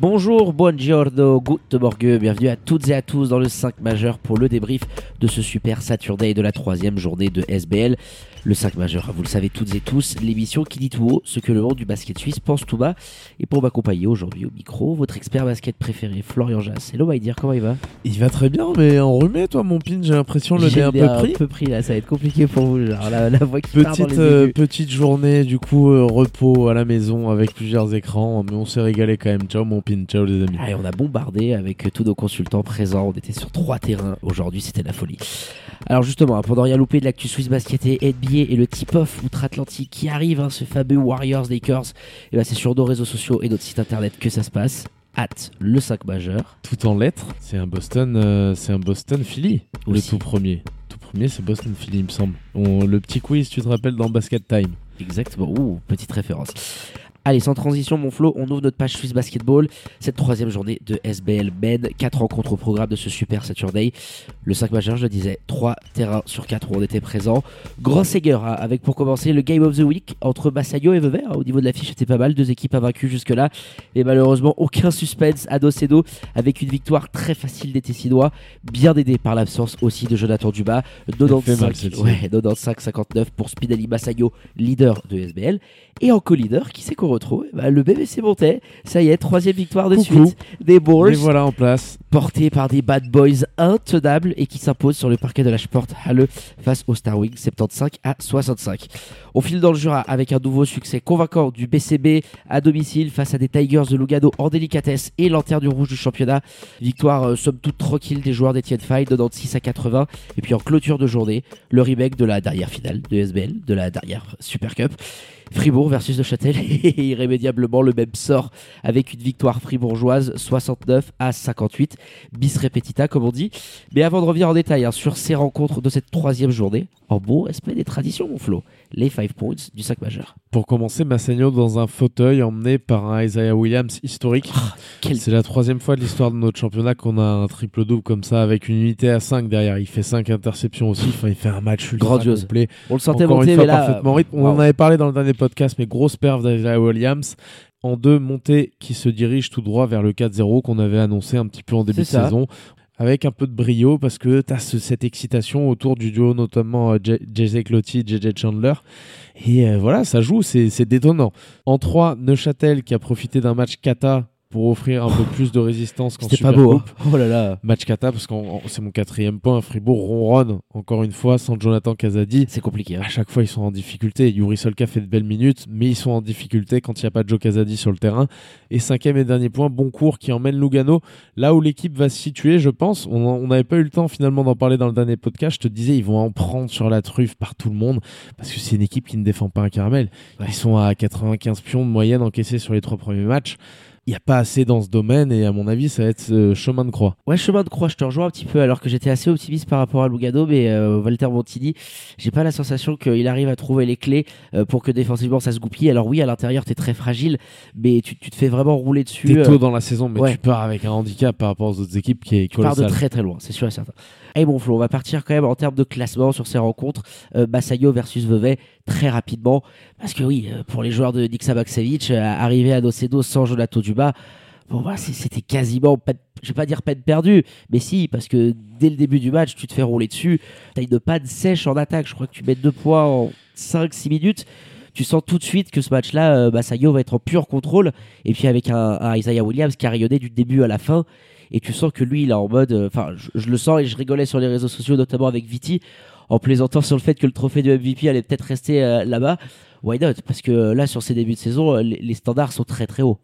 Bonjour, buongiorno, good morgue, bienvenue à toutes et à tous dans le 5 majeur pour le débrief de ce super Saturday de la troisième journée de SBL. Le 5 majeur, vous le savez toutes et tous, l'émission qui dit tout haut ce que le monde du basket suisse pense tout bas. Et pour m'accompagner aujourd'hui au micro, votre expert basket préféré, Florian Jass. Hello dire comment il va? Il va très bien, mais enrhumé toi mon pin, j'ai l'impression le nez un peu pris. un peu pris là, ça va être compliqué pour vous, genre la, voix qui petite, part dans les euh, petite journée, du coup euh, repos à la maison avec plusieurs écrans, mais on s'est régalé quand même. Ciao mon pin, ciao les amis. on a bombardé avec tous nos consultants présents, on était sur trois terrains aujourd'hui, c'était la folie. Alors justement, pour ne rien louper de l'actu Swiss Basket et NBA et le tip-off outre-Atlantique qui arrive, hein, ce fameux Warriors Lakers, et ben c'est sur nos réseaux sociaux et notre site internet que ça se passe. At le 5 majeur. Tout en lettres, c'est un Boston, euh, c'est un Boston Philly, le tout premier. Tout premier, c'est Boston Philly, il me semble. le petit quiz, tu te rappelles dans Basket Time. Exactement. Ouh, petite référence. Allez, sans transition, mon Flo, on ouvre notre page Swiss Basketball. Cette troisième journée de SBL Men. 4 rencontres au programme de ce super Saturday. Le 5 majeur, je le disais, 3 terrains sur 4 où on était présent. Grand Seger, hein, avec pour commencer le Game of the Week entre Bassayo et Vevey. Hein, au niveau de l'affiche, c'était pas mal. Deux équipes invaincues jusque-là. Et malheureusement, aucun suspense à Docedo avec une victoire très facile des Tessinois. Bien aidé par l'absence aussi de Jonathan Duba. 95-59 pour Spinelli Bassayo, leader de SBL. Et en co-leader, qui sait qu'on retrouve bah, Le BBC montait. Ça y est, troisième victoire de suite des Bulls. Et voilà en place. Portés par des bad boys intenables et qui s'imposent sur le parquet de la Sport Halle face au Star Wings 75 à 65. On file dans le Jura avec un nouveau succès convaincant du BCB à domicile face à des Tigers de Lugano en délicatesse et lanterne du rouge du championnat. Victoire euh, somme toute tranquille des joueurs d'Etienne Fay, 96 à 80. Et puis en clôture de journée, le remake de la dernière finale de SBL, de la dernière Super Cup. Fribourg versus Neuchâtel. Et irrémédiablement le même sort avec une victoire fribourgeoise 69 à 58 bis repetita comme on dit. Mais avant de revenir en détail hein, sur ces rencontres de cette troisième journée en beau respect des traditions mon Flo les 5 points du sac majeur. Pour commencer Massagno dans un fauteuil emmené par un Isaiah Williams historique. Ah, c'est la troisième fois de l'histoire de notre championnat qu'on a un triple double comme ça avec une unité à 5 derrière. Il fait 5 interceptions aussi. Enfin, il fait un match ultra grandiose. complet. On le sentait monter mais là on en avait parlé dans le dernier podcast, mais grosse perf d'Isaiah Williams. En deux, montée qui se dirige tout droit vers le 4-0 qu'on avait annoncé un petit peu en début de saison. Avec un peu de brio parce que tu as cette excitation autour du duo notamment euh, JJ Clotti, JJ Chandler. Et euh, voilà ça joue c'est détonnant. En 3 Neuchâtel qui a profité d'un match kata pour offrir un peu plus de résistance qu'en C'était pas beau. Hein. Oh là là. Match kata parce que c'est mon quatrième point. Fribourg ronronne encore une fois sans Jonathan Kazadi. C'est compliqué. Hein. À chaque fois ils sont en difficulté. Yuri Solka fait de belles minutes, mais ils sont en difficulté quand il n'y a pas de Joe Kazadi sur le terrain. Et cinquième et dernier point, bon cours qui emmène Lugano là où l'équipe va se situer, je pense. On n'avait pas eu le temps finalement d'en parler dans le dernier podcast. Je te disais ils vont en prendre sur la truffe par tout le monde parce que c'est une équipe qui ne défend pas un caramel. Ils sont à 95 pions de moyenne encaissés sur les trois premiers matchs il n'y a pas assez dans ce domaine et à mon avis ça va être euh, chemin de croix. Ouais chemin de croix, je te rejoins un petit peu alors que j'étais assez optimiste par rapport à Lugano mais euh, Walter Montini, j'ai pas la sensation qu'il arrive à trouver les clés euh, pour que défensivement ça se goupille. Alors oui à l'intérieur tu es très fragile mais tu, te fais vraiment rouler dessus. T'es tôt dans la saison mais tu pars avec un handicap par rapport aux autres équipes qui est colossal. Tu pars de très très loin, c'est sûr et certain. Et bon Flo, on va partir quand même en termes de classement sur ces rencontres. Bassayo versus Vevey très rapidement. Parce que oui, pour les joueurs de Nixa Baksevic, arriver à Docedo sans Jonathan Duba, bon, bah, c'était quasiment, je vais pas dire peine perdue, mais si, parce que dès le début du match, tu te fais rouler dessus. Tu as une panne sèche en attaque. Je crois que tu mets deux points en 5-6 minutes tu sens tout de suite que ce match-là, euh, Bassayo va être en pur contrôle. Et puis avec un, Isaiah Williams qui a rayonné du début à la fin. Et tu sens que lui, il est en mode. Euh, enfin, je, le sens et je rigolais sur les réseaux sociaux, notamment avec Viti, en plaisantant sur le fait que le trophée de MVP allait peut-être rester euh, là-bas. Why not? Parce que là, sur ces débuts de saison, les, standards sont très très hauts.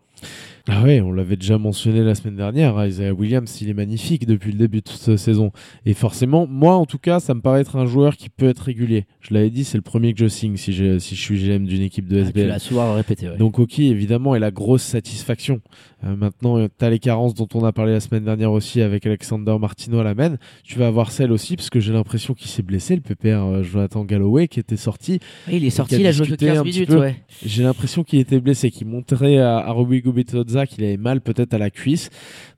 Ah ouais, on l'avait déjà mentionné la semaine dernière, hein, Isaiah Williams, il est magnifique depuis le début de cette saison. Et forcément, moi en tout cas, ça me paraît être un joueur qui peut être régulier. Je l'avais dit, c'est le premier que je signe si, si je suis GM d'une équipe de Ah, tu SBL. l'as souvent répété. ouais. Donc Oki, évidemment, est la grosse satisfaction. Euh, maintenant, tu as les carences dont on a parlé la semaine dernière aussi avec Alexander Martino à la main. Tu vas avoir celle aussi, parce que j'ai l'impression qu'il s'est blessé, le PPR euh, Jonathan Galloway, qui était sorti. Il est sorti, il a joué discuté 15 un petit minutes. Ouais. J'ai l'impression qu'il était blessé, qu'il montrait à, à Robbie Gubitoza qu'il avait mal peut-être à la cuisse.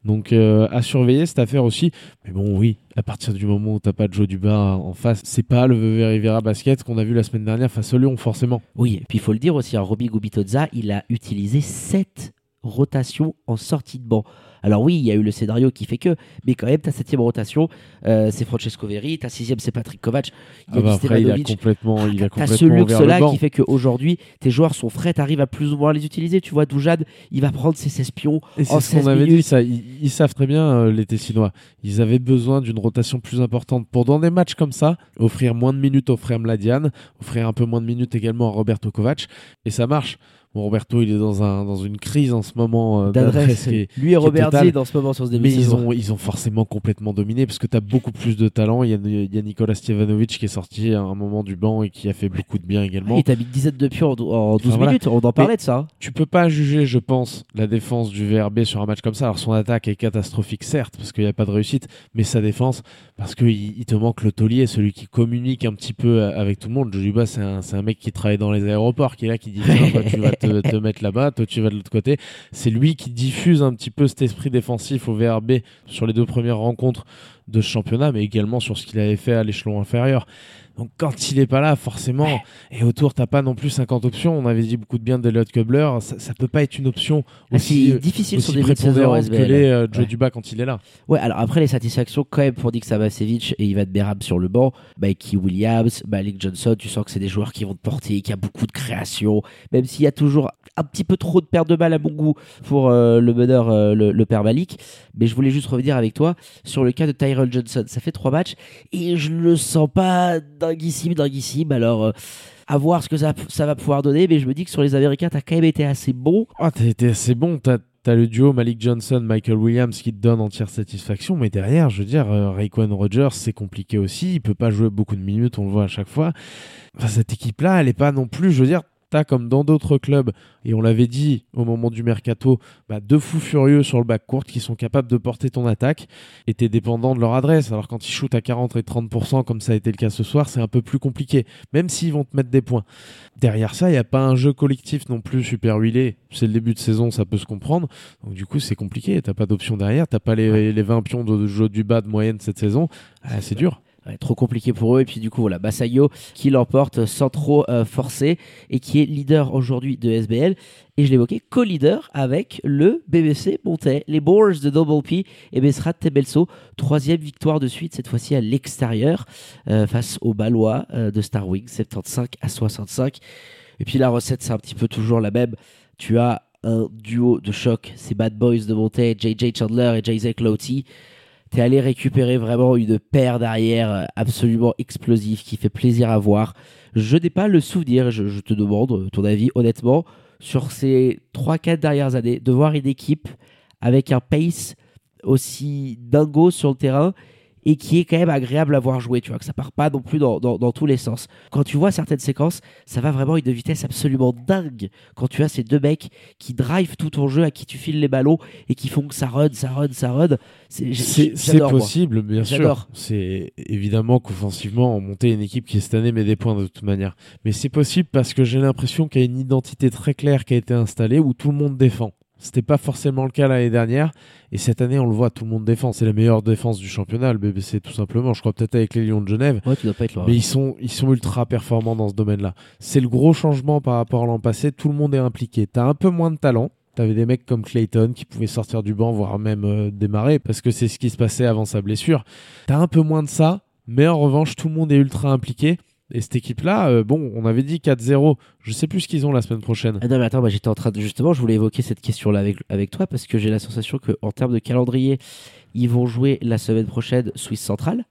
Donc euh, à surveiller cette affaire aussi. Mais bon, oui, à partir du moment où t'as pas Joe Duba en face, c'est pas le Rivera basket qu'on a vu la semaine dernière face au Lyon, forcément. Oui, et puis il faut le dire aussi, hein, Roby Gubitoza, il a utilisé 7 rotations en sortie de banc. Alors oui, il y a eu le scénario qui fait que, mais quand même, ta septième rotation, euh, c'est Francesco Verri, ta sixième, c'est Patrick Kovac, il y a Ah bah après, il a Stevanovic. complètement, il a T'as ce luxe-là banc. qui fait qu'aujourd'hui, tes joueurs sont frais, t'arrives à plus ou moins les utiliser. Tu vois, Doujad, il va prendre ses 16 pions Et c'est en ce qu'on 16 avait minutes. dit, ça, ils, ils savent très bien, euh, les Tessinois. Ils avaient besoin d'une rotation plus importante pour, dans des matchs comme ça, offrir moins de minutes au frère Mladian, offrir un peu moins de minutes également à Roberto Kovac. Et ça marche. Bon, Roberto, il est dans, un, dans une crise en ce moment euh, d'adresse. Lui et Robert. Z dans ce moment sur ce début Mais ils ont, ils ont forcément complètement dominé parce que tu as beaucoup plus de talent. Il y a, il y a Nicolas Stevanovic qui est sorti à un moment du banc et qui a fait beaucoup de bien également. Il t'a mis une dizaine de pions en, en 12 Enfin, voilà. minutes, on en parlait de ça. hein. Tu peux pas juger, je pense, la défense du VRB sur un match comme ça. Alors son attaque est catastrophique, certes, parce qu'il n'y a pas de réussite, mais sa défense, parce qu'il il te manque le taulier, celui qui communique un petit peu euh, avec tout le monde. Jojuba, c'est un, c'est un mec qui travaille dans les aéroports, qui est là, qui dit Tiens, toi, tu vas te, te mettre là-bas, toi tu vas de l'autre côté. C'est lui qui diffuse un petit peu cet esprit défensif au VRB sur les deux premières rencontres de ce championnat, mais également sur ce qu'il avait fait à l'échelon inférieur. Donc quand il est pas là, forcément, et autour t'as pas non plus 50 options. On avait dit beaucoup de bien d'Eliot Kubler, ça, ça peut pas être une option Ah, aussi, c'est difficile sur aussi des début de saison prépondérante que les euh, Joe Ouais. Duba quand il est là. Ouais, alors après les satisfactions quand même pour Nick Sabasevic et Ivan Berab sur le banc, bah, Key Williams, Malik Johnson, tu sens que c'est des joueurs qui vont te porter, qui a beaucoup de création, même s'il y a toujours un petit peu trop de perte de balles à mon goût pour euh, le meneur, euh, le, le père Malik. Mais je voulais juste revenir avec toi sur le cas de Tyrell Johnson. Ça fait trois matchs et je le sens pas dinguissime, dinguissime. Alors euh, à voir ce que ça, va pouvoir donner, mais je me dis que sur les Américains, t'as quand même été assez bon. Ah, t'as été assez bon, t'as T'as le duo Malik Johnson, Michael Williams qui te donne entière satisfaction, mais derrière, je veux dire, euh, Rogers, c'est compliqué aussi. Il peut pas jouer beaucoup de minutes, on le voit à chaque fois. Cette équipe-là, elle est pas non plus, je veux dire, t'as comme dans d'autres clubs, et on l'avait dit au moment du mercato, bah, deux fous furieux sur le bac court qui sont capables de porter ton attaque, et t'es dépendant de leur adresse. Alors quand ils shootent à 40 et 30%, comme ça a été le cas ce soir, c'est un peu plus compliqué, même s'ils vont te mettre des points. Derrière ça, il n'y a pas un jeu collectif non plus super huilé. C'est le début de saison, ça peut se comprendre. Donc du coup, c'est compliqué. T'as pas d'option derrière. T'as pas les, les 20 pions de jeu du bas de moyenne cette saison. Ah, c'est dur. Trop compliqué pour eux. Et puis du coup, voilà, Basayo qui l'emporte sans trop euh, forcer et qui est leader aujourd'hui de SBL. Et je l'évoquais, co-leader avec le BBC Montais, les Boars de Double P et Besrat Tebelso. Troisième victoire de suite, cette fois-ci à l'extérieur, euh, face aux Balois euh, de Star Wings, 75 à 65. Et puis la recette, c'est un petit peu toujours la même. Tu as un duo de choc, c'est Bad Boys de Montais, JJ Chandler et Jay Clouty. T'es allé récupérer vraiment une paire d'arrière euh, absolument explosive qui fait plaisir à voir. Je n'ai pas le souvenir, je, je te demande euh, ton avis honnêtement, sur ces 3-4 dernières années, de voir une équipe avec un pace aussi dingo sur le terrain et qui est quand même agréable à voir jouer, tu vois, que ça part pas non plus dans, dans- dans tous les sens. Quand tu vois certaines séquences, ça va vraiment à une vitesse absolument dingue. Quand tu as ces deux mecs qui drive tout ton jeu, à qui tu files les ballons et qui font que ça run, ça run, ça run. C'est moi. possible, bien sûr. C'est évidemment qu'offensivement, monter une équipe qui cette année met des points de toute manière. Mais c'est possible parce que j'ai l'impression qu'il y a une identité très claire qui a été installée où tout le monde défend. C'était pas forcément le cas l'année dernière. Et cette année, on le voit, tout le monde défend. C'est la meilleure défense du championnat, le BBC, tout simplement. Je crois peut-être avec les Lions de Genève. Ouais, tu dois pas être loin. Mais ils sont, ils sont ultra performants dans ce domaine-là. C'est le gros changement par rapport à l'an passé. Tout le monde est impliqué. T'as un peu moins de talent. T'avais des mecs comme Clayton qui pouvaient sortir du banc, voire même euh, démarrer, parce que c'est ce qui se passait avant sa blessure. T'as un peu moins de ça, mais en revanche, tout le monde est ultra impliqué. Et cette équipe-là, euh, bon, on avait dit 4-0. Je sais plus ce qu'ils ont la semaine prochaine. Ah non, mais attends, j'étais en train de. Justement, je voulais évoquer cette question-là avec, avec toi parce que j'ai la sensation qu'en termes de calendrier, ils vont jouer la semaine prochaine Suisse Centrale.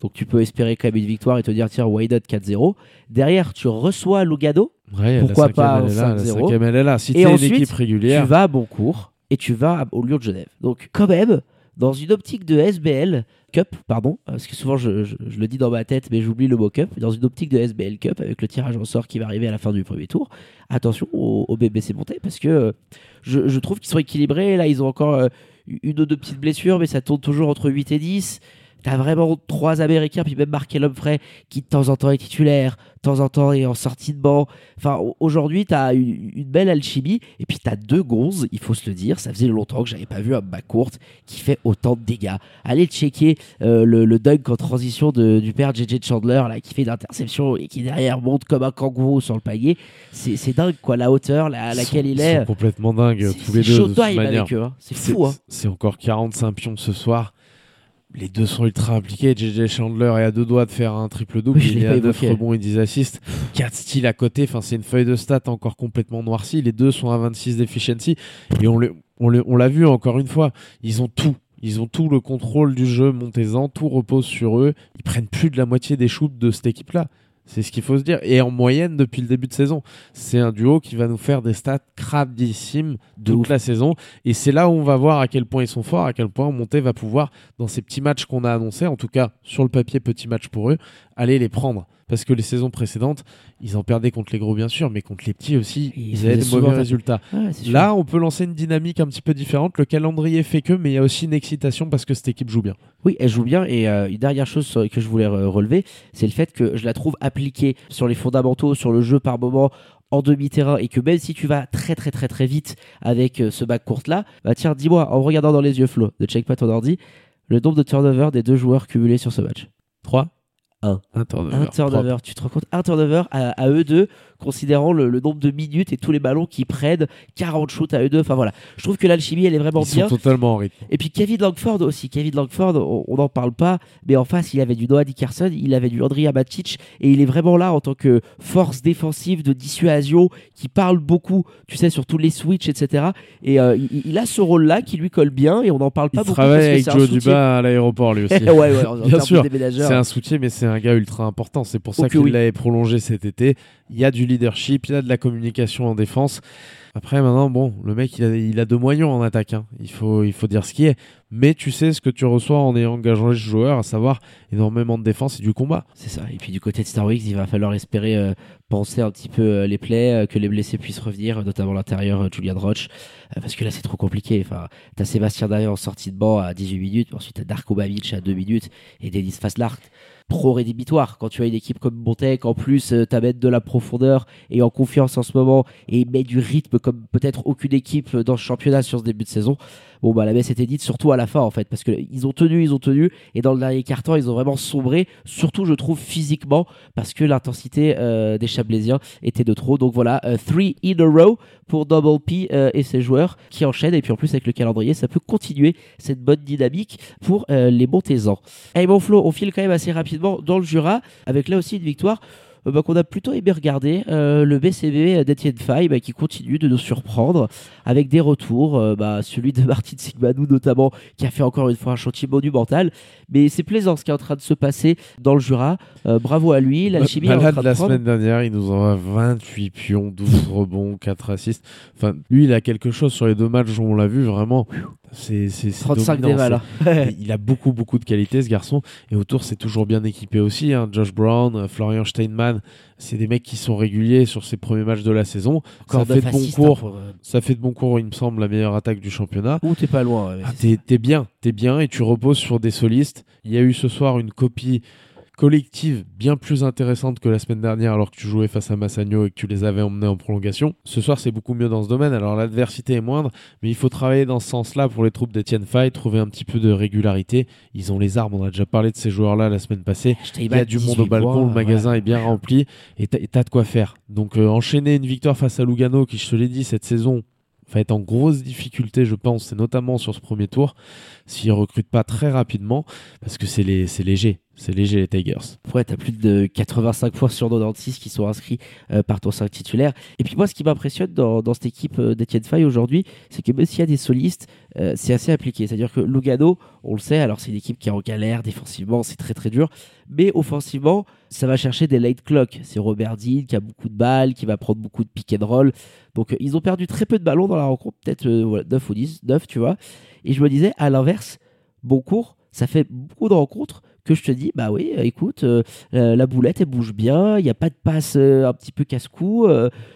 Donc tu peux espérer quand même une victoire et te dire, tiens, why not 4-0. Derrière, tu reçois Lugano. Ouais, Pourquoi la pas elle est là, un la 5-0. cinquième, elle est là. Si Et ensuite, équipe régulière, Tu vas à Boncourt et tu vas au Lyon de Genève. Donc, quand même, dans une optique de SBL Cup, pardon, parce que souvent je, le dis dans ma tête, mais j'oublie le mot Cup, dans une optique de SBL Cup avec le tirage en sort qui va arriver à la fin du premier tour, attention au, BBC Monté parce que euh, je, je trouve qu'ils sont équilibrés. Là, ils ont encore euh, une ou deux petites blessures, mais ça tourne toujours entre 8 et 10. T'as vraiment trois Américains, puis même Markel Humphrey, qui de temps en temps est titulaire, de temps en temps est en sortie de banc. Enfin, au- aujourd'hui, t'as une, une belle alchimie, et puis t'as deux gonzes, il faut se le dire. Ça faisait longtemps que j'avais pas vu un bas courte qui fait autant de dégâts. Allez checker euh, le, le dunk en transition de- du père JJ Chandler, là, qui fait une interception et qui derrière monte comme un kangourou sur le panier. C'est c'est dingue, quoi, la hauteur à ils laquelle sont- il est. sont complètement dingues C'est- tous les c'est deux. de showtime manière. avec eux, hein. c'est C'est fou. Hein. c'est encore 45 pions ce soir. Les deux sont ultra impliqués. JJ Chandler est à deux doigts de faire un triple double. Oui, je il est à 9 évoqué. rebonds et 10 assists. 4 styles à côté. Enfin, c'est une feuille de stats encore complètement noircie. Les deux sont à 26 d'efficiency. Et on le- on le- on l'a vu encore une fois. Ils ont tout. Ils ont tout le contrôle du jeu. Montez-en. Tout repose sur eux. Ils prennent plus de la moitié des shoots de cette équipe-là. C'est ce qu'il faut se dire. Et en moyenne, depuis le début de saison, c'est un duo qui va nous faire des stats cradissimes De toute la saison. Et c'est là où on va voir à quel point ils sont forts, à quel point Monté va pouvoir, dans ces petits matchs qu'on a annoncés, en tout cas sur le papier, petits matchs pour eux, aller les prendre. Parce que les saisons précédentes, ils en perdaient contre les gros, bien sûr, mais contre les petits aussi, Ils ils, avaient de mauvais résultats. Ouais. Là, on peut lancer une dynamique un petit peu différente. Le calendrier fait que, mais il y a aussi une excitation parce que cette équipe joue bien. Oui, elle joue bien. Et euh, une dernière chose que je voulais euh, relever, c'est le fait que je la trouve appliquée sur les fondamentaux, sur le jeu par moment, en demi-terrain, et que même si tu vas très très très très vite avec euh, ce bac court là, bah tiens, dis-moi, en regardant dans les yeux Flo, ne check pas ton ordi, le nombre de turnovers des deux joueurs cumulés sur ce match? 3 Un. Un turnover. Un turnover, tu te rends compte? Un turnover à, à eux deux, considérant le, le nombre de minutes et tous les ballons qu'ils prennent, 40 shoots à eux deux. Enfin voilà, je trouve que l'alchimie elle est vraiment Ils bien. sont totalement en rythme. Et puis Kevin Langford aussi. Kevin Langford, on- n'en parle pas, mais en face, il avait du Noah Dickerson, il avait du Andrea Matic, et il est vraiment là en tant que force défensive de dissuasion qui parle beaucoup, tu sais, sur tous les switches, etc. Et euh, il, il a ce rôle-là qui lui colle bien, et on n'en parle pas Il beaucoup. travaille parce que avec Joe. Duba à l'aéroport lui aussi. ouais, ouais, en, en Bien sûr. C'est un soutien, mais c'est un gars ultra important. C'est pour ça Oh que qu'il l'avait prolongé cet été. Il y a du leadership, il a de la communication en défense. Après, maintenant, bon, le mec, il a, deux moyens en attaque. hein. Il, faut, il faut dire ce qui est. Mais tu sais ce que tu reçois en ayant engagé ce joueur, à savoir énormément de défense et du combat. C'est ça. Et puis du côté de Star Wars, il va falloir espérer euh, penser un petit peu euh, les plaies, euh, que les blessés puissent revenir, euh, notamment l'intérieur Julian Roche, parce que là c'est trop compliqué. Enfin, t'as Sébastien Daillard en sortie de banc à 18 minutes, ensuite t'as Darko Babic à 2 minutes et Denis Faslart pro rédhibitoire quand tu as une équipe comme Montec en plus euh, t'amènes de la profondeur et en confiance en ce moment et met du rythme comme peut-être aucune équipe dans ce championnat sur ce début de saison bon bah la baisse était dite surtout à la fin en fait parce que ils ont tenu ils ont tenu et dans le dernier quart-temps ils ont vraiment sombré surtout je trouve physiquement parce que l'intensité euh, des Chablaisiens était de trop. Donc voilà euh, three in a row pour Double P euh, et ses joueurs qui enchaînent. Et puis en plus avec le calendrier ça peut continuer cette bonne dynamique pour les Montésans et bon Flo on file quand même assez rapidement dans le Jura avec là aussi une victoire euh, bah, qu'on a plutôt aimé regarder euh, le BCB d'Etienne Fay bah, qui continue de nous surprendre avec des retours euh, bah, celui de Martin Sigmanou notamment qui a fait encore une fois un chantier monumental mais c'est plaisant ce qui est en train de se passer dans le Jura Euh, bravo à lui l'alchimie train de la prendre. semaine dernière, il nous envoie 28 pions, 12 rebonds, 4 assists. Enfin, lui, il a quelque chose sur les deux matchs où on l'a vu vraiment. C'est c'est- c'est 35 dominant, déval c'est- hein. Il a beaucoup, beaucoup de qualité, ce garçon. Et autour, c'est toujours bien équipé aussi. hein. Josh Brown, euh, Florian Steinman, c'est des mecs qui sont réguliers sur ces premiers matchs de la saison. Encore ça fait de hein, cours. pour, euh, Ça fait de bons cours, il me semble, la meilleure attaque du championnat. Ouh, t'es pas loin ouais, Ah, t'es, t'es bien, t'es bien et tu reposes sur des solistes. Il y a eu ce soir une copie collective bien plus intéressante que la semaine dernière alors que tu jouais face à Massagno et que tu les avais emmenés en prolongation. Ce soir c'est beaucoup mieux dans ce domaine, alors l'adversité est moindre, mais il faut travailler dans ce sens-là pour les troupes d'Etienne Fay, trouver un petit peu de régularité. Ils ont les armes, on a déjà parlé de ces joueurs-là la semaine passée. Il y a du monde au balcon, le magasin est bien rempli et t'as, de quoi faire. Donc euh, enchaîner une victoire face à Lugano qui, je te l'ai dit, cette saison va être en grosse difficulté, je pense, et notamment sur ce premier tour, s'ils recrutent pas très rapidement, parce que c'est léger. C'est léger les Tigers. Ouais, t'as plus de 85 points sur 96 qui sont inscrits euh, par ton 5 titulaire. Et puis moi, ce qui m'impressionne dans, cette équipe euh, d'Etienne Fay aujourd'hui, c'est que même s'il y a des solistes, euh, c'est assez appliqué. C'est-à-dire que Lugano, on le sait, alors c'est une équipe qui est en galère défensivement, c'est très très dur, mais offensivement, ça va chercher des late clock. C'est Robert Dean qui a beaucoup de balles, qui va prendre beaucoup de pick and roll. Donc ils ont perdu très peu de ballons dans la rencontre, peut-être voilà, 9 ou 10, 9, tu vois. Et je me disais, à l'inverse, bon cours, ça fait beaucoup de rencontres je te dis, bah oui, euh, écoute, euh, la boulette, elle bouge bien, il n'y a pas de passe euh, un petit peu casse-cou,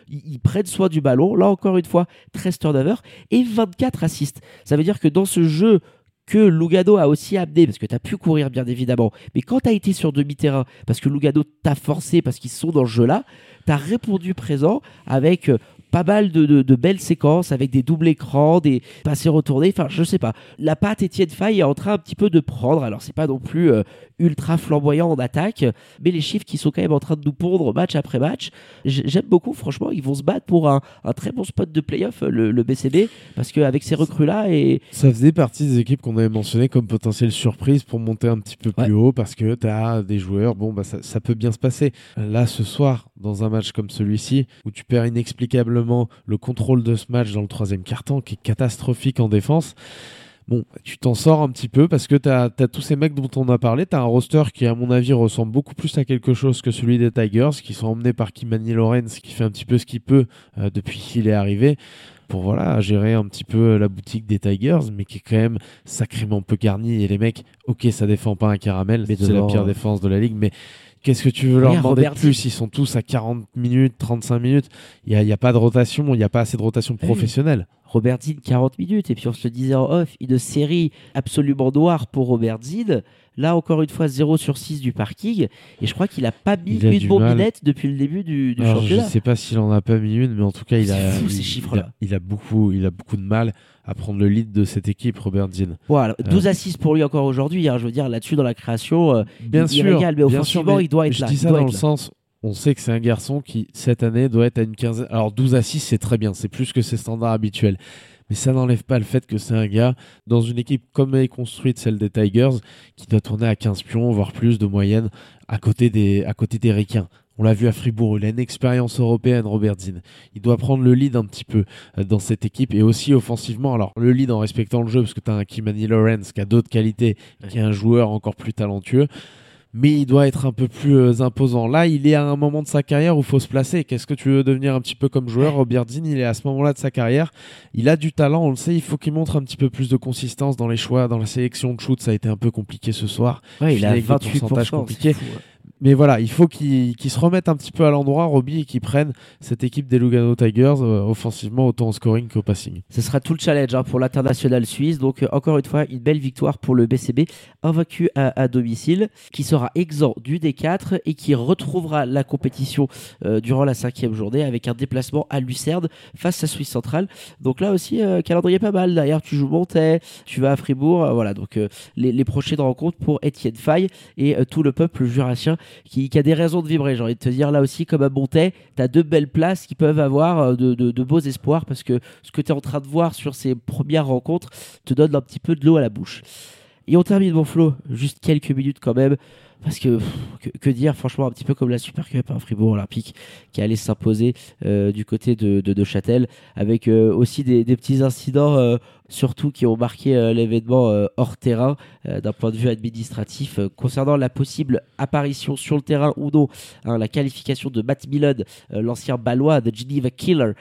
ils, prennent soin du ballon. Là, encore une fois, 13 turnovers et 24 assists. Ça veut dire que dans ce jeu que Lugano a aussi amené, parce que tu as pu courir bien évidemment, mais quand tu as été sur demi-terrain, parce que Lugano t'a forcé, parce qu'ils sont dans le jeu là, tu as répondu présent avec pas mal de, belles séquences avec des doubles écrans, des passés retournés. Enfin, je sais pas. La patte Etienne Faye est en train un petit peu de prendre. Alors, c'est pas non plus euh, ultra flamboyant en attaque, mais les chiffres qui sont quand même en train de nous pondre match après match. J'aime beaucoup, franchement. Ils vont se battre pour un, très bon spot de playoff, le, BCB, parce qu'avec ces recrues-là. et Ça faisait partie des équipes qu'on avait mentionnées comme potentielle surprise pour monter un petit peu plus haut, parce que tu as des joueurs, bon, bah, ça, ça peut bien se passer. Là, ce soir, dans un match comme celui-ci, où tu perds inexplicablement le contrôle de ce match dans le troisième quart-temps, qui est catastrophique en défense, bon, tu t'en sors un petit peu parce que tu as, tous ces mecs dont on a parlé. Tu as un roster qui, à mon avis, ressemble beaucoup plus à quelque chose que celui des Tigers, qui sont emmenés par Kimani Lorenz, qui fait un petit peu ce qu'il peut euh, depuis qu'il est arrivé pour voilà gérer un petit peu la boutique des Tigers, mais qui est quand même sacrément peu garni. Et les mecs, ok, ça défend pas un caramel, c'est la pire défense de la ligue, mais Qu'est-ce que tu veux leur demander de plus? Ils sont tous à 40 minutes, 35 minutes. Il n'y a, a, pas de rotation, il n'y a pas assez de rotation professionnelle. Robert Zinn, 40 minutes. Et puis on se disait en off, une série absolument noire pour Robert Zinn. Là, encore une fois, 0 sur 6 du parking. Et je crois qu'il n'a pas mis une bombinette depuis le début du, du championnat. Je ne sais pas s'il en a pas mis une, mais en tout cas, il a, ces. Il, a, beaucoup, il a beaucoup de mal à prendre le lead de cette équipe, Robert Dean. Voilà, 12 assists pour lui encore aujourd'hui. Hein, je veux dire, là-dessus, dans la création, euh, bien il, sûr, régale, mais offensivement, il doit être je là. Je dis ça dans le sens on sait que c'est un garçon qui, cette année, doit être à une quinzaine. Alors, 12 assists, c'est très bien. C'est plus que ses standards habituels mais ça n'enlève pas le fait que c'est un gars dans une équipe comme elle est construite, celle des Tigers, qui doit tourner à 15 pions, voire plus de moyenne, à côté des, à côté des Ricains. On l'a vu à Fribourg, il a une expérience européenne, Robert Zinn. Il doit prendre le lead un petit peu euh, dans cette équipe et aussi offensivement. Alors, le lead en respectant le jeu, parce que tu as un Kimani Lawrence qui a d'autres qualités, qui est un joueur encore plus talentueux mais il doit être un peu plus euh, imposant. Là, il est à un moment de sa carrière où il faut se placer. Qu'est-ce que tu veux devenir un petit peu comme joueur Robert Dean, il est à ce moment-là de sa carrière. Il a du talent, on le sait. Il faut qu'il montre un petit peu plus de consistance dans les choix, dans la sélection de shoot. Ça a été un peu compliqué ce soir. Ouais, il a 28%. Compliqué. Mais voilà, il faut qu'ils se remettent un petit peu à l'endroit, Robbie, et qu'ils prennent cette équipe des Lugano Tigers euh, offensivement autant en scoring qu'au passing. Ce sera tout le challenge hein, pour l'international suisse. Donc, euh, encore une fois, une belle victoire pour le BCB, invaincu à, domicile, qui sera exempt du D4 et qui retrouvera la compétition euh, durant la cinquième journée avec un déplacement à Lucerne face à Suisse centrale. Donc là aussi, calendrier pas mal. D'ailleurs, tu joues Montais, tu vas à Fribourg. voilà, donc les, prochaines rencontres pour Étienne Fay et tout le peuple jurassien qui, a des raisons de vibrer. J'ai envie de te dire, là aussi, comme à Montais, tu as deux belles places qui peuvent avoir euh, de, beaux espoirs parce que ce que tu es en train de voir sur ces premières rencontres te donne un petit peu de l'eau à la bouche. Et on termine mon flow, juste quelques minutes quand même, parce que, que, dire, franchement, un petit peu comme la Super Cup, hein, Fribourg Olympique, qui allait s'imposer euh, du côté de, de, Châtel, avec euh, aussi des, petits incidents surtout qui ont marqué euh, l'événement euh, hors terrain euh, d'un point de vue administratif concernant la possible apparition sur le terrain ou non, hein, la qualification de Matt Milon, l'ancien balois de Geneva Killer,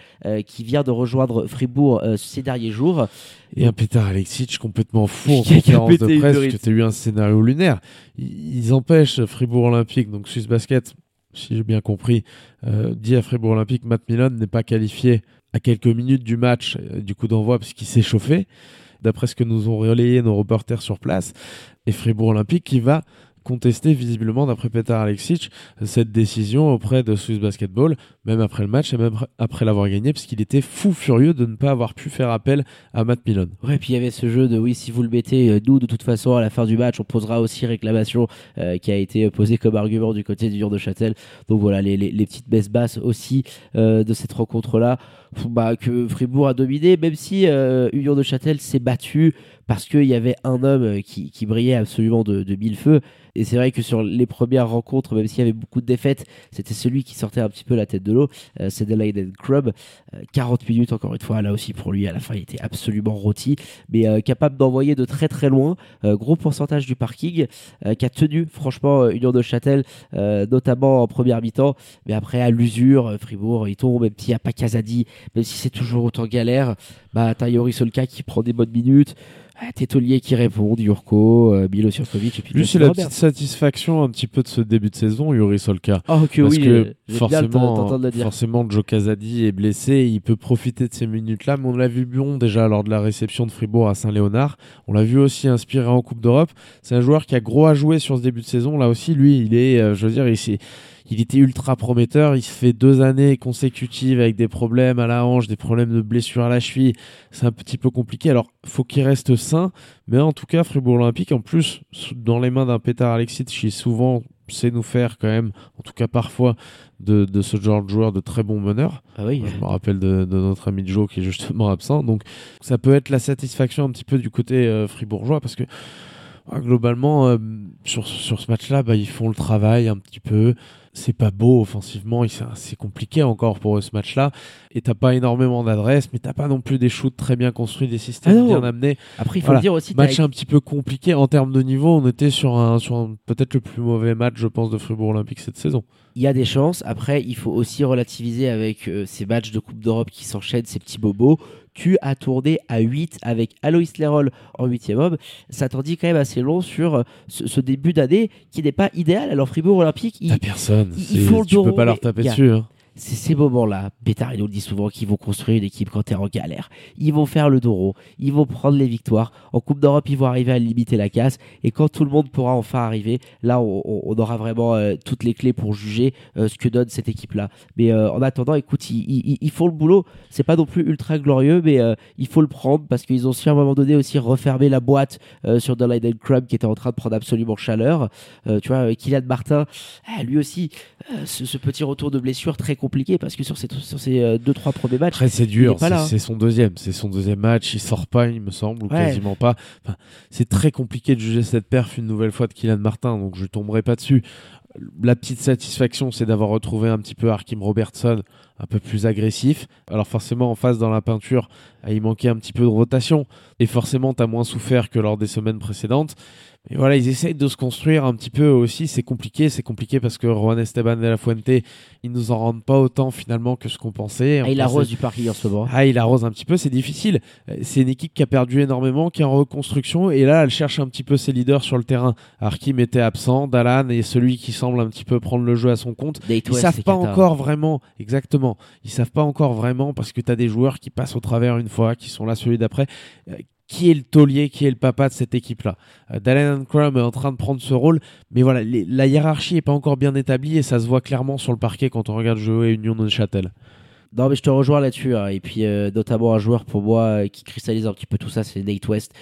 qui vient de rejoindre Fribourg ces derniers jours. Et un Peter Alexic complètement fou en conférence de presse, que tu as eu un scénario lunaire. Ils empêchent Fribourg Olympique, donc Suisse Basket, si j'ai bien compris, dit à Fribourg Olympique, Matt Milon n'est pas qualifié à quelques minutes du match, euh, du coup d'envoi, puisqu'il s'est chauffé, d'après ce que nous ont relayé nos reporters sur place, et Fribourg Olympique qui va contester visiblement, d'après Petar Alexic, cette décision auprès de Swiss Basketball, même après le match et même après l'avoir gagné, parce qu'il était fou furieux de ne pas avoir pu faire appel à Matt Milon. Ouais, puis il y avait ce jeu de oui, si vous le mettez, euh, nous, de toute façon, à la fin du match, on posera aussi réclamation euh, qui a été posée comme argument du côté du Dur de Châtel. Donc voilà, les, petites baisses basses aussi de cette rencontre-là. Bah, que Fribourg a dominé, même si euh, Union de Châtel s'est battu parce qu'il y avait un homme euh, qui, qui brillait absolument de, de mille feux. Et c'est vrai que sur les premières rencontres, même s'il y avait beaucoup de défaites, c'était celui qui sortait un petit peu la tête de l'eau. Euh, c'est Delaiden Crub. 40 minutes, encore une fois, là aussi pour lui, à la fin, il était absolument rôti, mais euh, capable d'envoyer de très très loin. Euh, gros pourcentage du parking, euh, qui a tenu, franchement, euh, Union de Châtel, euh, notamment en première mi-temps. Mais après, à l'usure, euh, Fribourg, il tombe, même s'il n'y a pas Kazadi, même si c'est toujours autant galère, bah, t'as Yori Solka qui prend des bonnes minutes. Ah, Tétolier qui répond, Jurko, euh, Milo Surkovic et puis Lui, Justin c'est la petite satisfaction un petit peu de ce début de saison, Yuri Solka. Oh, que Parce oui, que euh, forcément, le forcément, Joe Casadi est blessé, il peut profiter de ces minutes-là, mais on l'a vu bon déjà lors de la réception de Fribourg à Saint-Léonard. On l'a vu aussi inspiré en Coupe d'Europe. C'est un joueur qui a gros à jouer sur ce début de saison. Là aussi, lui, il est, euh, je veux dire, il, s'est- il était ultra prometteur. Il se fait deux années consécutives avec des problèmes à la hanche, des problèmes de blessure à la cheville. C'est un petit peu compliqué. Alors, faut qu'il reste sain, mais en tout cas, Fribourg Olympique, en plus, dans les mains d'un Petar Alexic, qui souvent sait nous faire quand même, en tout cas parfois, de, de ce genre de joueur de très bon meneur. Ah oui. Je me rappelle de, de notre ami Joe qui est justement absent. Donc ça peut être la satisfaction un petit peu du côté euh, fribourgeois parce que globalement, euh, sur, sur ce match-là, bah, ils font le travail un petit peu. C'est pas beau offensivement, et c'est compliqué encore pour eux ce match-là. Et t'as pas énormément d'adresse, mais t'as pas non plus des shoots très bien construits, des systèmes Ah bien amenés. Après, il faut Voilà. le dire aussi. Match un petit peu compliqué en termes de niveau. On était sur un, sur un- peut-être le plus mauvais match, je pense, de Fribourg Olympique cette saison. Il y a des chances. Après, il faut aussi relativiser avec euh, ces matchs de Coupe d'Europe qui s'enchaînent, ces petits bobos. Tu as tourné à 8 avec Aloïs Lerol en 8e homme. Ça t'en dit quand même assez long sur euh, ce, ce début d'année qui n'est pas idéal. Alors, Fribourg Olympique, il- T'as personne. ils font le tu peux pas leur taper dessus. hein. C'est ces moments-là, Pétard, il nous le dit souvent, qu'ils vont construire une équipe quand t'es en galère. Ils vont faire le doro, ils vont prendre les victoires. En Coupe d'Europe, ils vont arriver à limiter la casse. Et quand tout le monde pourra enfin arriver, là, on, aura vraiment euh, toutes les clés pour juger euh, ce que donne cette équipe-là. Mais euh, en attendant, écoute, ils, font le boulot. C'est pas non plus ultra glorieux, mais il faut le prendre parce qu'ils ont su à un moment donné aussi refermer la boîte sur The Leiden Crumb qui était en train de prendre absolument chaleur. Tu vois, Kylian Martin, ah, lui aussi, ce, ce petit retour de blessure très compliqué parce que sur ces, sur ces euh, deux trois premiers matchs, Après, c'est dur. C'est hein. c'est son deuxième. C'est son deuxième match. Il sort pas, il me semble, ou Ouais. quasiment pas. Enfin, c'est très compliqué de juger cette perf une nouvelle fois de Kylian Martin, donc je tomberai pas dessus. La petite satisfaction, c'est d'avoir retrouvé un petit peu Arkim Robertson un peu plus agressif. Alors forcément, en face dans la peinture, il manquait un petit peu de rotation. Et forcément, tu as moins souffert que lors des semaines précédentes. Mais voilà, ils essayent de se construire un petit peu aussi. C'est compliqué, c'est compliqué parce que Juan Esteban de la Fuente, ils nous en rendent pas autant finalement que ce qu'on pensait. ah, il arrose du parking en ce moment. ah, il arrose un petit peu, c'est difficile. Euh, C'est une équipe qui a perdu énormément, qui est en reconstruction, et là, elle cherche un petit peu ses leaders sur le terrain. Arkim était absent, Dalan est celui qui semble un petit peu prendre le jeu à son compte. Date Ils West, savent pas encore vraiment, exactement. Ils savent pas encore vraiment parce que tu as des joueurs qui passent au travers une fois, qui sont là celui d'après. Qui est le taulier, qui est le papa de cette équipe-là euh, Crum est en train de prendre ce rôle, mais voilà, la hiérarchie est pas encore bien établie et ça se voit clairement sur le parquet quand on regarde jouer Union de Châtel. Non, mais je te rejoins là-dessus. hein. Et puis, euh, notamment, un joueur pour moi euh, qui cristallise un petit peu tout ça, c'est Nate West.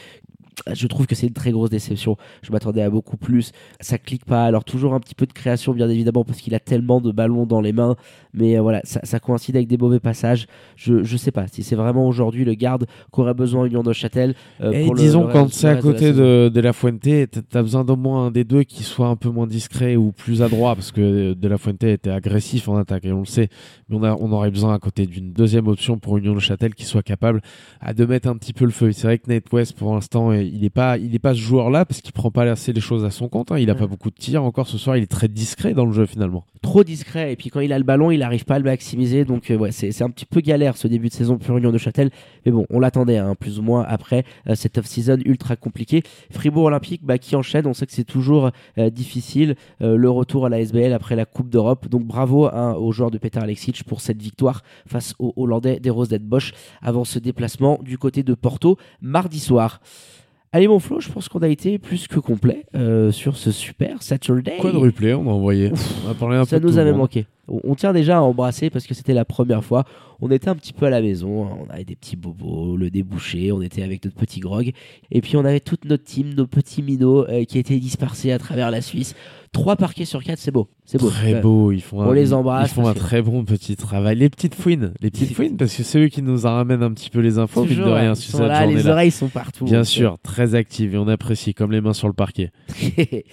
Je trouve que c'est une très grosse déception. Je m'attendais à beaucoup plus. Ça clique pas. Alors, toujours un petit peu de création, bien évidemment, parce qu'il a tellement de ballons dans les mains. Mais euh, voilà, ça, ça coïncide avec des mauvais passages. Je, je sais pas si c'est vraiment aujourd'hui le garde qu'aurait besoin Union de Châtel. euh, Et pour disons, le quand c'est à de côté saison. de, de La Fuente, t'as besoin d'au moins un des deux qui soit un peu moins discret ou plus adroit, parce que De La Fuente était agressif en attaque, et on le sait. Mais on, a, on aurait besoin à côté d'une deuxième option pour Union de Châtel qui soit capable à de mettre un petit peu le feu. C'est vrai que Nate West, pour l'instant, il n'est pas, il est pas ce joueur-là, parce qu'il prend pas assez les choses à son compte. hein. Il a Ouais. pas beaucoup de tirs encore ce soir. Il est très discret dans le jeu finalement. trop discret et puis quand il a le ballon il n'arrive pas à le maximiser donc euh, ouais c'est un petit peu galère ce début de saison pour Union de Châtel mais bon on l'attendait hein, plus ou moins après euh, cette off-season ultra compliquée Fribourg Olympique bah, qui enchaîne on sait que c'est toujours euh, difficile le retour à la SBL après la Coupe d'Europe donc bravo hein, aux joueurs de Peter Alexic pour cette victoire face aux Hollandais des Roses Bosch avant ce déplacement du côté de Porto mardi soir Allez mon Flo, je pense qu'on a été plus que complet euh, sur ce super Saturday. Quadruplé, on a envoyé. On a parlé un Ça peu tout nous avait monde. manqué. On tient déjà à embrasser parce que c'était la première fois. On était un petit peu à la maison, hein. on avait des petits bobos, le débouché, on était avec notre petit grog. Et puis on avait toute notre team, nos petits minots euh, qui étaient dispersés à travers la Suisse. Trois parquets sur quatre, c'est beau. C'est beau. Très beau, ils font on un, les embrasse Ils font un que- très bon petit travail. Les petites fouines, les petites fouines, parce que c'est eux qui nous ramènent un petit peu les infos, mine de toujours, rien, ils sur sont cette là, les oreilles sont partout. Bien sûr, très active et on apprécie comme les mains sur le parquet.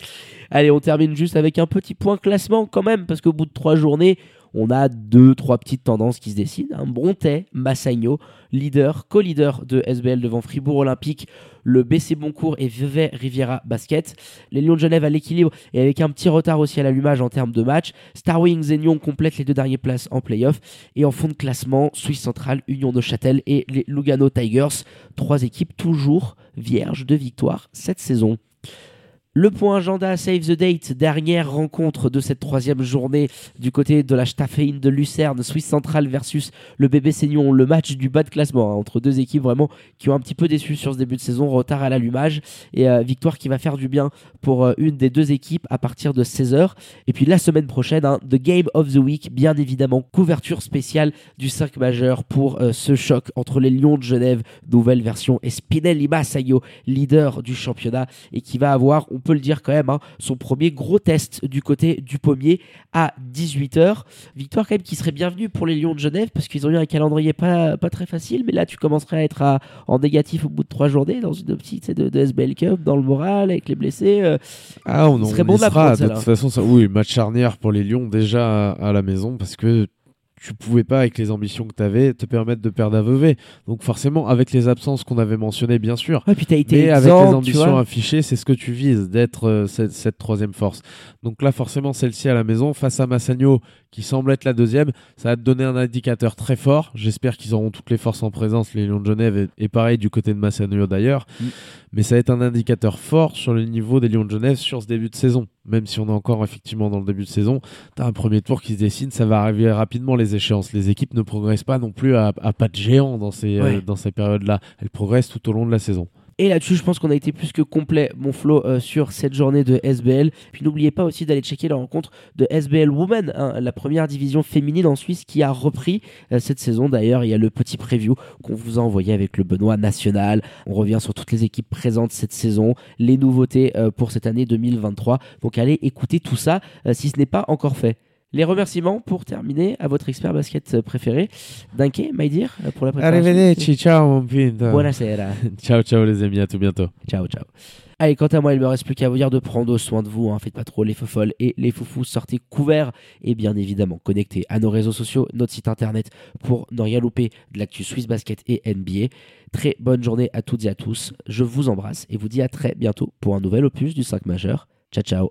Allez, on termine juste avec un petit point classement quand même, parce qu'au bout de trois journées, on a deux, trois petites tendances qui se dessinent. Un Brontet, Massagno, leader, co-leader de SBL devant Fribourg Olympique, le BC Boncourt et Vevey Riviera Basket. Les Lions de Genève à l'équilibre et avec un petit retard aussi à l'allumage en termes de match. Star Wings et Nyon complètent les deux dernières places en playoff. Et en fond de classement, Suisse Centrale, Union de Châtel et les Lugano Tigers. Trois équipes toujours vierges de victoire cette saison. Le point agenda Save the Date, dernière rencontre de cette troisième journée du côté de la Staffeine de Lucerne, Suisse Centrale versus le bébé Seignon, le match du bas de classement hein, entre deux équipes vraiment qui ont un petit peu déçu sur ce début de saison, retard à l'allumage et euh, victoire qui va faire du bien pour euh, une des deux équipes à partir de 16h. Et puis la semaine prochaine, hein, The Game of the Week, bien évidemment, couverture spéciale du 5 majeur pour euh, ce choc entre les Lions de Genève, nouvelle version, et Spinelli Massaio, leader du championnat et qui va avoir, peut le dire quand même, hein, son premier gros test du côté du pommier à 18h. Victoire quand même qui serait bienvenue pour les Lions de Genève parce qu'ils ont eu un calendrier pas, pas très facile, mais là tu commencerais à être à- en négatif au bout de trois journées dans une optique de, de SBL Cup, dans le moral, avec les blessés. euh, Ah, on, Il on serait bon y de sera. prendre, De toute façon, ça, oui, match charnière pour les Lions déjà à, à la maison parce que tu pouvais pas, avec les ambitions que tu avais, te permettre de perdre à Vevey. Donc forcément, avec les absences qu'on avait mentionnées, bien sûr. Puis été Mais avec les ambitions affichées, c'est ce que tu vises, d'être euh, cette, cette troisième force. Donc là, forcément, celle-ci à la maison, face à Massagno, qui semble être la deuxième, ça va te donner un indicateur très fort. J'espère qu'ils auront toutes les forces en présence, les Lions de Genève, et, et pareil du côté de Massagno d'ailleurs. Mm. Mais ça va être un indicateur fort sur le niveau des Lions de Genève sur ce début de saison. Même si on est encore effectivement dans le début de saison, tu as un premier tour qui se dessine, ça va arriver rapidement les échéances. Les équipes ne progressent pas non plus à, à pas de géant dans ces, euh, dans ces périodes-là. Elles progressent tout au long de la saison. Et là-dessus, je pense qu'on a été plus que complet, mon Flo, euh, sur cette journée de SBL. Puis n'oubliez pas aussi d'aller checker la rencontre de SBL Women, hein, la première division féminine en Suisse qui a repris euh, cette saison. D'ailleurs, il y a le petit preview qu'on vous a envoyé avec le Benoît National. On revient sur toutes les équipes présentes cette saison, les nouveautés euh, pour cette année 2023. Donc allez écouter tout ça euh, si ce n'est pas encore fait. Les remerciements pour terminer à votre expert basket préféré, dear, euh, pour la préparation. Arrivederci, ciao mon pinto. Buonasera. Ciao, ciao les amis, à tout bientôt. Ciao, ciao. Allez, quant à moi, il me reste plus qu'à vous dire de prendre soin de vous. Hein. Faites pas trop les folles et les foufous. Sortez couverts et bien évidemment connectés à nos réseaux sociaux, notre site internet pour ne rien louper de l'actu Swiss Basket et NBA. Très bonne journée à toutes et à tous. Je vous embrasse et vous dis à très bientôt pour un nouvel opus du 5 majeur. Ciao, ciao.